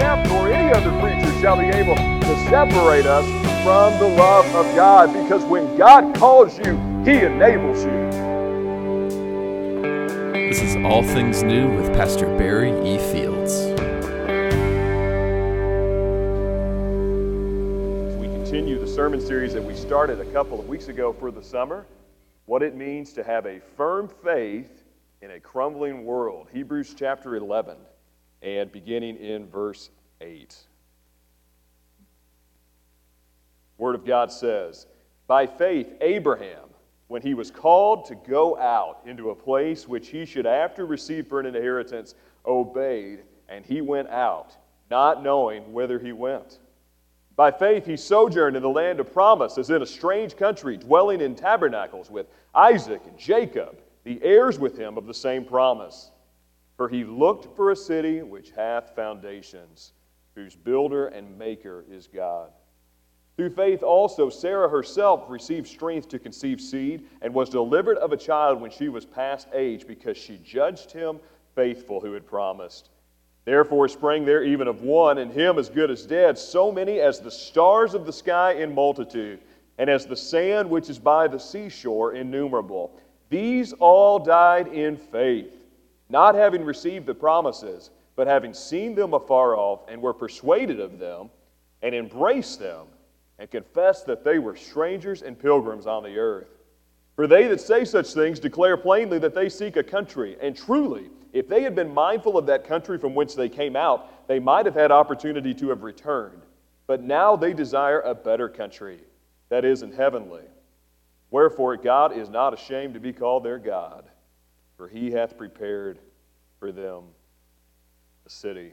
death nor any other creature shall be able to separate us from the love of God. Because when God calls you, He enables you. This is All Things New with Pastor Barry E. Fields. We continue the sermon series that we started a couple of weeks ago for the summer. What it means to have a firm faith in a crumbling world. Hebrews chapter 11 and beginning in verse 8. Word of God says, By faith, Abraham, when he was called to go out into a place which he should after receive for an inheritance, obeyed, and he went out, not knowing whither he went. By faith, he sojourned in the land of promise, as in a strange country, dwelling in tabernacles with Isaac and Jacob, the heirs with him of the same promise. For he looked for a city which hath foundations, whose builder and maker is God. Through faith also, Sarah herself received strength to conceive seed and was delivered of a child when she was past age, because she judged him faithful who had promised. Therefore sprang there even of one, and him as good as dead, so many as the stars of the sky in multitude, and as the sand which is by the seashore innumerable. These all died in faith not having received the promises, but having seen them afar off, and were persuaded of them, and embraced them, and confessed that they were strangers and pilgrims on the earth. For they that say such things declare plainly that they seek a country, and truly, if they had been mindful of that country from whence they came out, they might have had opportunity to have returned. But now they desire a better country, that is, in heavenly. Wherefore, God is not ashamed to be called their God for he hath prepared for them a city.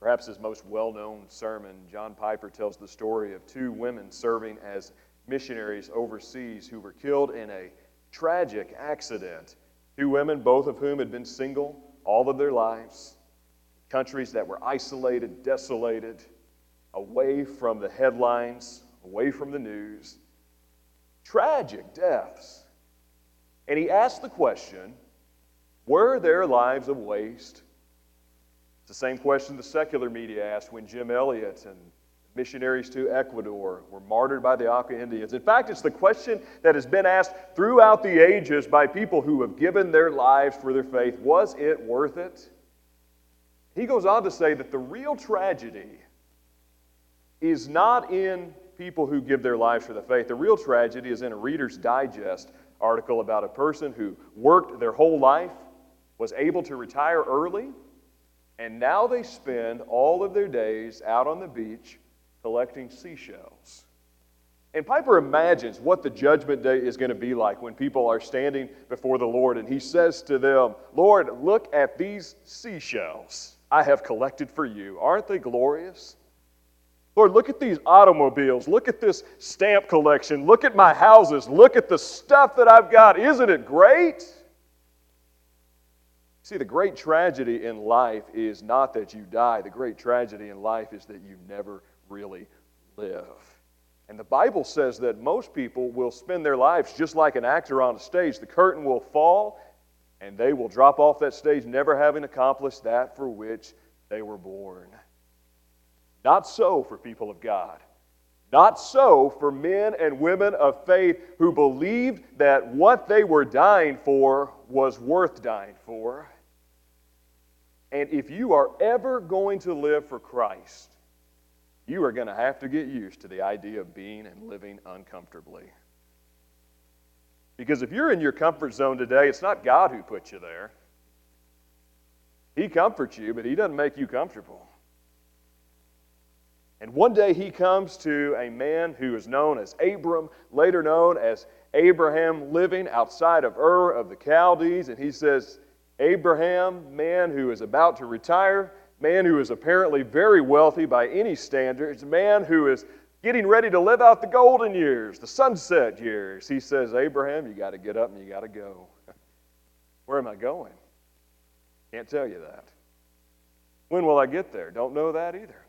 Perhaps his most well known sermon, John Piper tells the story of two women serving as missionaries overseas who were killed in a tragic accident. Two women, both of whom had been single all of their lives, countries that were isolated, desolated, away from the headlines, away from the news. Tragic deaths. And he asked the question Were their lives a waste? It's the same question the secular media asked when Jim Elliot and missionaries to Ecuador were martyred by the Auca Indians. In fact, it's the question that has been asked throughout the ages by people who have given their lives for their faith Was it worth it? He goes on to say that the real tragedy is not in people who give their lives for the faith. The real tragedy is in a Reader's Digest article about a person who worked their whole life, was able to retire early, and now they spend all of their days out on the beach collecting seashells. And Piper imagines what the judgment day is going to be like when people are standing before the Lord and he says to them, Lord, look at these seashells I have collected for you. Aren't they glorious? Lord, look at these automobiles. Look at this stamp collection. Look at my houses. Look at the stuff that I've got. Isn't it great? See, the great tragedy in life is not that you die. The great tragedy in life is that you never really live. And the Bible says that most people will spend their lives just like an actor on a stage. The curtain will fall, and they will drop off that stage, never having accomplished that for which they were born. Not so for people of God. Not so for men and women of faith who believed that what they were dying for was worth dying for. And if you are ever going to live for Christ, you are going to have to get used to the idea of being and living uncomfortably. Because if you're in your comfort zone today, it's not God who put you there. He comforts you, but He doesn't make you comfortable. And one day he comes to a man who is known as Abram, later known as Abraham, living outside of Ur of the Chaldees. And he says, Abraham, man who is about to retire, man who is apparently very wealthy by any standards, man who is getting ready to live out the golden years, the sunset years. He says, Abraham, you got to get up and you got to go. Where am I going? Can't tell you that. When will I get there? Don't know that either.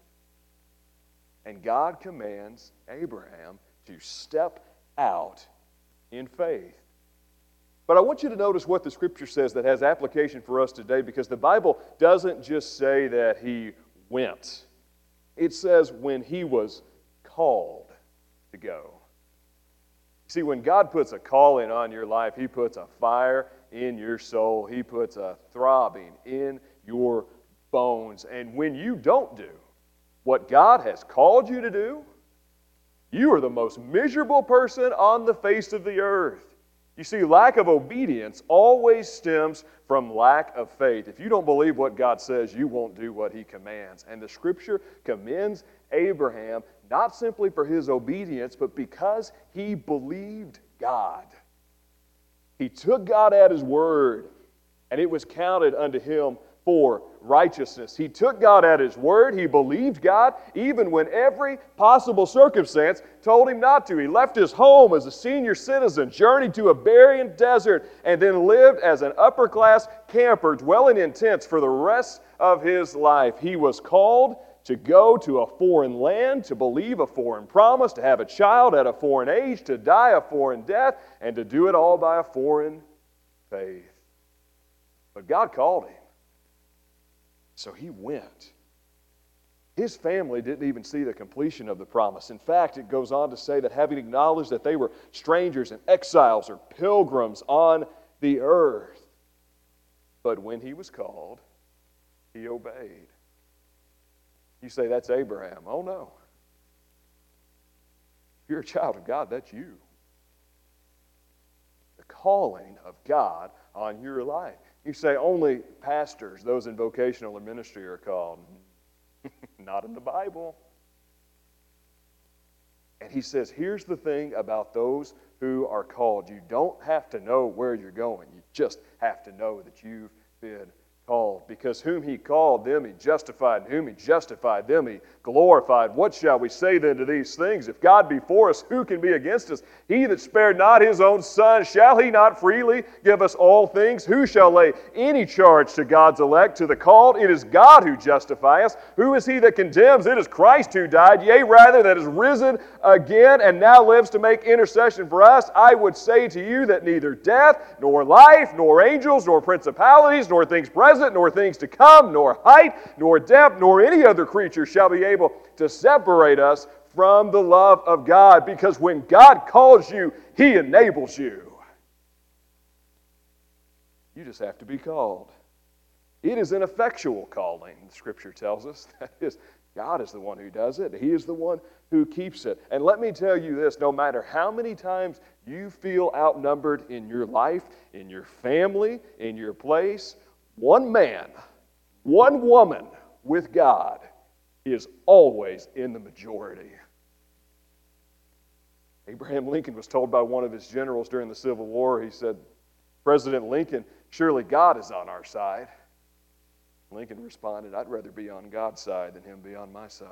And God commands Abraham to step out in faith. But I want you to notice what the scripture says that has application for us today because the Bible doesn't just say that he went, it says when he was called to go. See, when God puts a calling on your life, he puts a fire in your soul, he puts a throbbing in your bones. And when you don't do what God has called you to do, you are the most miserable person on the face of the earth. You see, lack of obedience always stems from lack of faith. If you don't believe what God says, you won't do what He commands. And the scripture commends Abraham not simply for his obedience, but because he believed God. He took God at His word, and it was counted unto him for righteousness. He took God at His word. He believed God even when every possible circumstance told him not to. He left his home as a senior citizen, journeyed to a barren desert, and then lived as an upper class camper, dwelling in tents for the rest of his life. He was called to go to a foreign land, to believe a foreign promise, to have a child at a foreign age, to die a foreign death, and to do it all by a foreign faith. But God called him. So he went. His family didn't even see the completion of the promise. In fact, it goes on to say that having acknowledged that they were strangers and exiles or pilgrims on the earth, but when he was called, he obeyed. You say, that's Abraham. Oh, no. If you're a child of God, that's you. The calling of God on your life. You say only pastors, those in vocational or ministry, are called. Not in the Bible. And he says, here's the thing about those who are called. You don't have to know where you're going, you just have to know that you've been called. Because whom he called, them he justified, and whom he justified, them he glorified. What shall we say then to these things? If God be for us, who can be against us? He that spared not his own son, shall he not freely give us all things? Who shall lay any charge to God's elect, to the called? It is God who justifies. Who is he that condemns? It is Christ who died, yea, rather, that is risen again and now lives to make intercession for us. I would say to you that neither death, nor life, nor angels, nor principalities, nor things present, nor things to come, nor height, nor depth, nor any other creature shall be able to separate us from the love of God because when God calls you, He enables you. You just have to be called. It is an effectual calling, scripture tells us. That is, God is the one who does it, He is the one who keeps it. And let me tell you this no matter how many times you feel outnumbered in your life, in your family, in your place, one man, one woman with God is always in the majority. Abraham Lincoln was told by one of his generals during the Civil War, he said, President Lincoln, surely God is on our side. Lincoln responded, I'd rather be on God's side than him be on my side.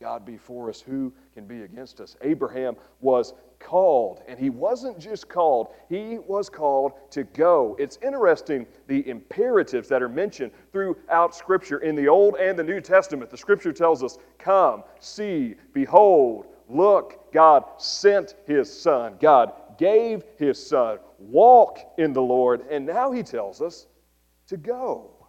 God be for us, who can be against us? Abraham was called, and he wasn't just called, he was called to go. It's interesting the imperatives that are mentioned throughout Scripture in the Old and the New Testament. The Scripture tells us, Come, see, behold, look. God sent his Son, God gave his Son, walk in the Lord, and now he tells us to go.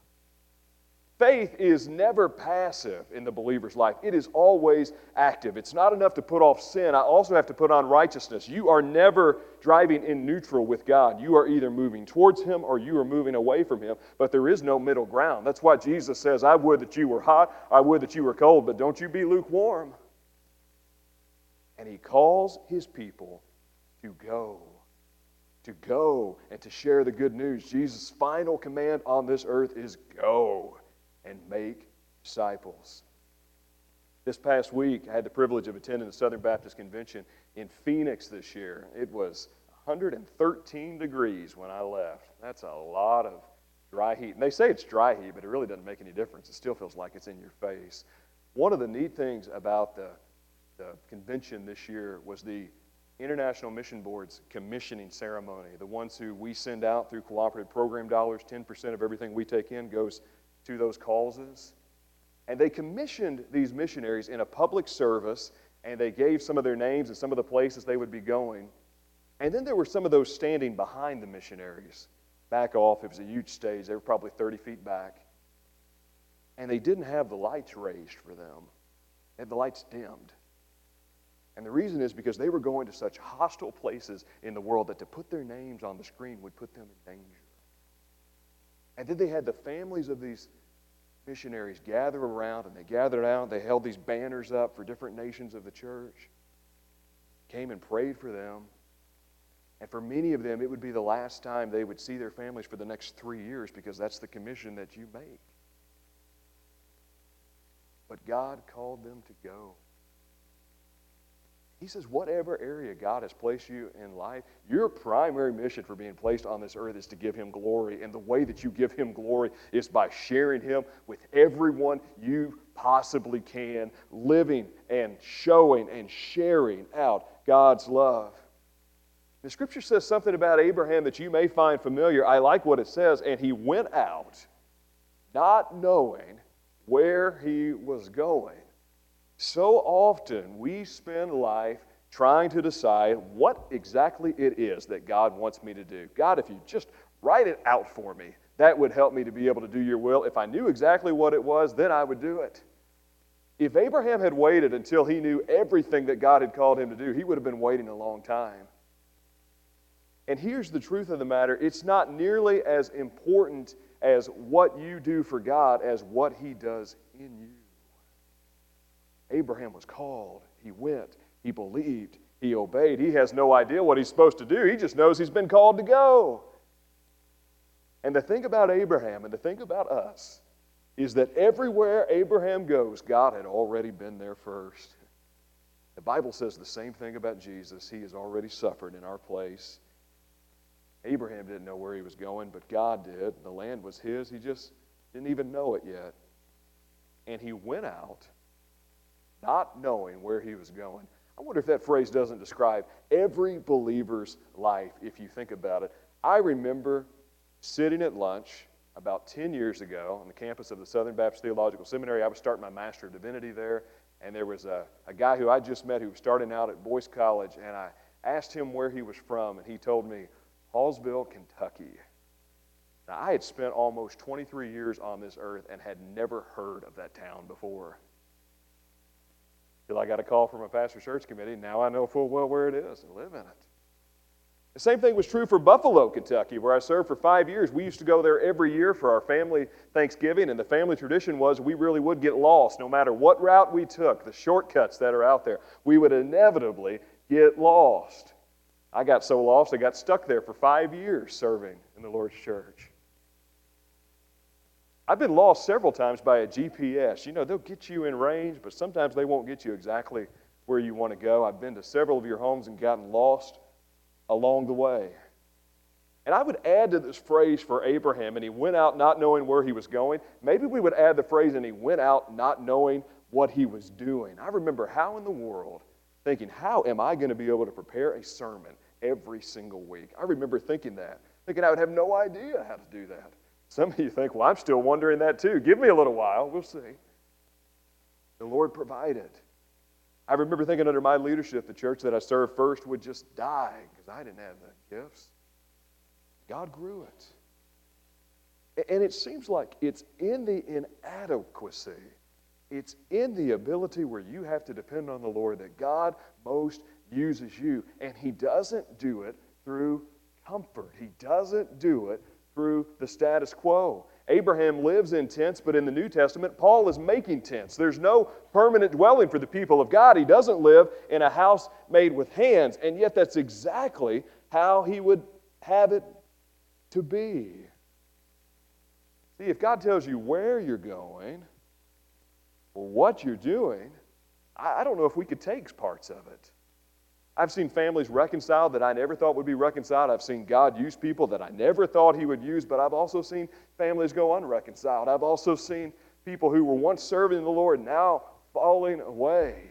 Faith is never passive in the believer's life. It is always active. It's not enough to put off sin. I also have to put on righteousness. You are never driving in neutral with God. You are either moving towards Him or you are moving away from Him, but there is no middle ground. That's why Jesus says, I would that you were hot, I would that you were cold, but don't you be lukewarm. And He calls His people to go to go and to share the good news. Jesus' final command on this earth is go and make disciples. This past week, I had the privilege of attending the Southern Baptist Convention in Phoenix this year. It was 113 degrees when I left. That's a lot of dry heat. And they say it's dry heat, but it really doesn't make any difference. It still feels like it's in your face. One of the neat things about the, the convention this year was the International Mission Board's commissioning ceremony. The ones who we send out through cooperative program dollars, 10% of everything we take in goes to those causes. And they commissioned these missionaries in a public service, and they gave some of their names and some of the places they would be going. And then there were some of those standing behind the missionaries, back off. It was a huge stage. They were probably 30 feet back. And they didn't have the lights raised for them, they had the lights dimmed. And the reason is because they were going to such hostile places in the world that to put their names on the screen would put them in danger. And then they had the families of these missionaries gather around, and they gathered out. They held these banners up for different nations of the church, came and prayed for them. And for many of them, it would be the last time they would see their families for the next three years because that's the commission that you make. But God called them to go. He says, whatever area God has placed you in life, your primary mission for being placed on this earth is to give Him glory. And the way that you give Him glory is by sharing Him with everyone you possibly can, living and showing and sharing out God's love. The scripture says something about Abraham that you may find familiar. I like what it says. And he went out not knowing where he was going. So often we spend life trying to decide what exactly it is that God wants me to do. God, if you just write it out for me, that would help me to be able to do your will. If I knew exactly what it was, then I would do it. If Abraham had waited until he knew everything that God had called him to do, he would have been waiting a long time. And here's the truth of the matter it's not nearly as important as what you do for God as what he does in you. Abraham was called. He went. He believed. He obeyed. He has no idea what he's supposed to do. He just knows he's been called to go. And the thing about Abraham and the thing about us is that everywhere Abraham goes, God had already been there first. The Bible says the same thing about Jesus. He has already suffered in our place. Abraham didn't know where he was going, but God did. The land was his. He just didn't even know it yet. And he went out not knowing where he was going. I wonder if that phrase doesn't describe every believer's life if you think about it. I remember sitting at lunch about 10 years ago on the campus of the Southern Baptist Theological Seminary. I was starting my Master of Divinity there, and there was a, a guy who I just met who was starting out at Boyce College, and I asked him where he was from, and he told me, Hallsville, Kentucky. Now, I had spent almost 23 years on this earth and had never heard of that town before. I got a call from a pastor search committee. Now I know full well where it is and live in it. The same thing was true for Buffalo, Kentucky, where I served for five years. We used to go there every year for our family Thanksgiving, and the family tradition was we really would get lost no matter what route we took, the shortcuts that are out there. We would inevitably get lost. I got so lost, I got stuck there for five years serving in the Lord's church. I've been lost several times by a GPS. You know, they'll get you in range, but sometimes they won't get you exactly where you want to go. I've been to several of your homes and gotten lost along the way. And I would add to this phrase for Abraham, and he went out not knowing where he was going. Maybe we would add the phrase, and he went out not knowing what he was doing. I remember how in the world thinking, how am I going to be able to prepare a sermon every single week? I remember thinking that, thinking I would have no idea how to do that. Some of you think, well, I'm still wondering that too. Give me a little while. We'll see. The Lord provided. I remember thinking under my leadership, the church that I served first would just die because I didn't have the gifts. God grew it. And it seems like it's in the inadequacy, it's in the ability where you have to depend on the Lord that God most uses you. And He doesn't do it through comfort, He doesn't do it through the status quo. Abraham lives in tents, but in the New Testament, Paul is making tents. There's no permanent dwelling for the people of God. He doesn't live in a house made with hands, and yet that's exactly how he would have it to be. See, if God tells you where you're going or what you're doing, I don't know if we could take parts of it. I've seen families reconciled that I never thought would be reconciled. I've seen God use people that I never thought He would use, but I've also seen families go unreconciled. I've also seen people who were once serving the Lord now falling away.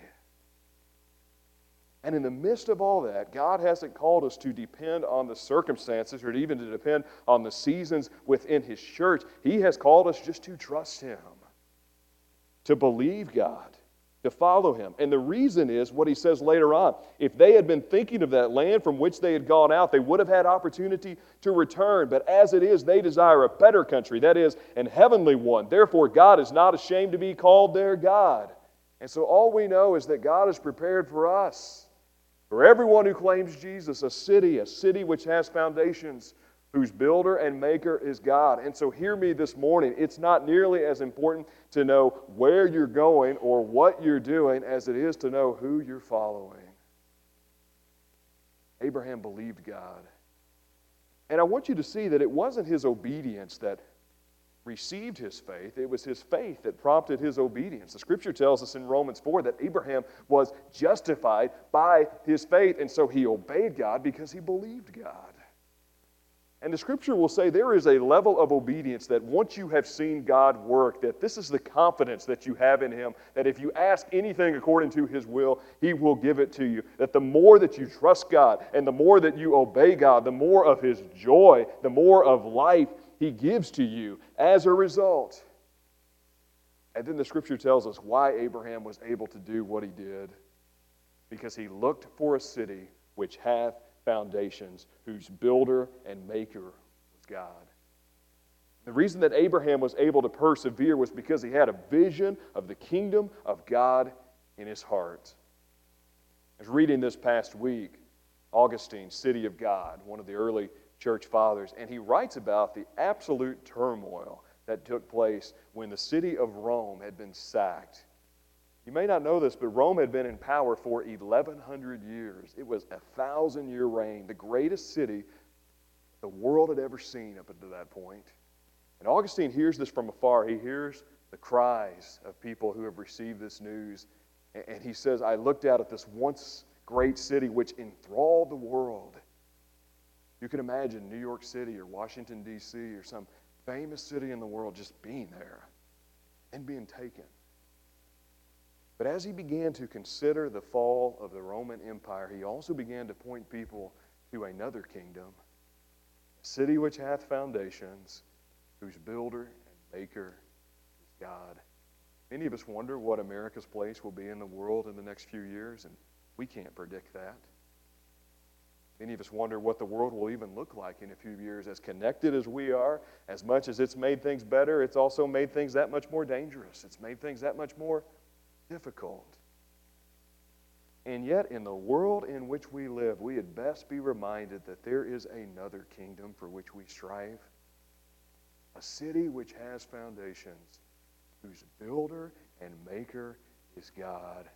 And in the midst of all that, God hasn't called us to depend on the circumstances or even to depend on the seasons within His church. He has called us just to trust Him, to believe God, to follow him. And the reason is what he says later on. If they had been thinking of that land from which they had gone out, they would have had opportunity to return. But as it is, they desire a better country, that is, an heavenly one. Therefore, God is not ashamed to be called their God. And so all we know is that God has prepared for us, for everyone who claims Jesus, a city, a city which has foundations whose builder and maker is God. And so, hear me this morning. It's not nearly as important to know where you're going or what you're doing as it is to know who you're following. Abraham believed God. And I want you to see that it wasn't his obedience that received his faith, it was his faith that prompted his obedience. The scripture tells us in Romans 4 that Abraham was justified by his faith, and so he obeyed God because he believed God. And the scripture will say there is a level of obedience that once you have seen God work, that this is the confidence that you have in Him, that if you ask anything according to His will, He will give it to you. That the more that you trust God and the more that you obey God, the more of His joy, the more of life He gives to you as a result. And then the scripture tells us why Abraham was able to do what he did. Because he looked for a city which hath foundations, whose builder and maker was God. The reason that Abraham was able to persevere was because he had a vision of the kingdom of God in his heart. I was reading this past week Augustine, City of God, one of the early church fathers, and he writes about the absolute turmoil that took place when the city of Rome had been sacked you may not know this, but Rome had been in power for 1,100 years. It was a thousand year reign, the greatest city the world had ever seen up until that point. And Augustine hears this from afar. He hears the cries of people who have received this news. And he says, I looked out at this once great city which enthralled the world. You can imagine New York City or Washington, D.C., or some famous city in the world just being there and being taken. But as he began to consider the fall of the Roman Empire, he also began to point people to another kingdom, a city which hath foundations, whose builder and maker is God. Many of us wonder what America's place will be in the world in the next few years, and we can't predict that. Many of us wonder what the world will even look like in a few years. As connected as we are, as much as it's made things better, it's also made things that much more dangerous. It's made things that much more difficult. And yet, in the world in which we live, we had best be reminded that there is another kingdom for which we strive. A city which has foundations, whose builder and maker is God.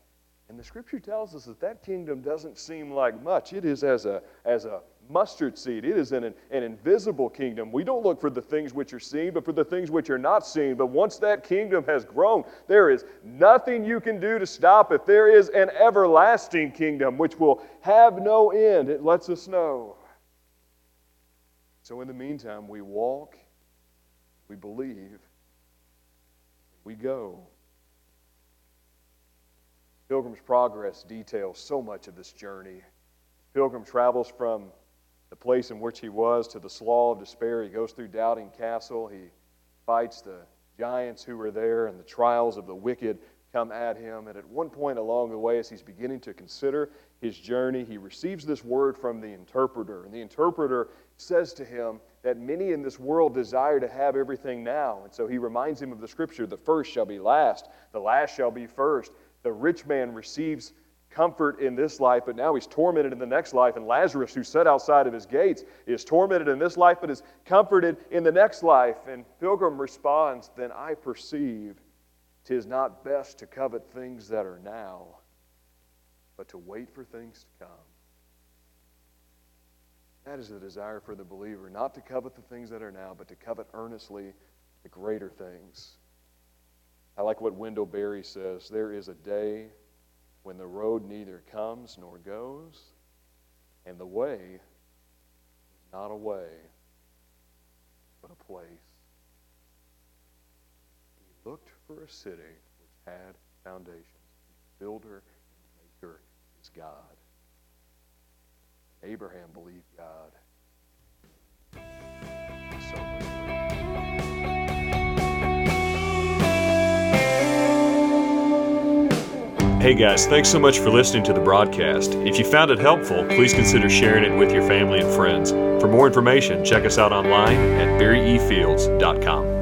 And the scripture tells us that that kingdom doesn't seem like much. It is as a, as a mustard seed, it is an, an invisible kingdom. We don't look for the things which are seen, but for the things which are not seen. But once that kingdom has grown, there is nothing you can do to stop it. There is an everlasting kingdom which will have no end. It lets us know. So, in the meantime, we walk, we believe, we go. Pilgrim's Progress details so much of this journey. Pilgrim travels from the place in which he was to the slough of despair. He goes through Doubting Castle. He fights the giants who were there, and the trials of the wicked come at him. And at one point along the way, as he's beginning to consider his journey, he receives this word from the interpreter. And the interpreter says to him that many in this world desire to have everything now. And so he reminds him of the scripture the first shall be last, the last shall be first the rich man receives comfort in this life, but now he's tormented in the next life. And Lazarus, who sat outside of his gates, is tormented in this life, but is comforted in the next life. And Pilgrim responds, Then I perceive tis not best to covet things that are now, but to wait for things to come. That is the desire for the believer, not to covet the things that are now, but to covet earnestly the greater things. I like what Wendell Berry says there is a day when the road neither comes nor goes, and the way is not a way, but a place. He looked for a city which had foundations, whose builder and maker is God. Abraham believed God. Hey guys, thanks so much for listening to the broadcast. If you found it helpful, please consider sharing it with your family and friends. For more information, check us out online at barryefields.com.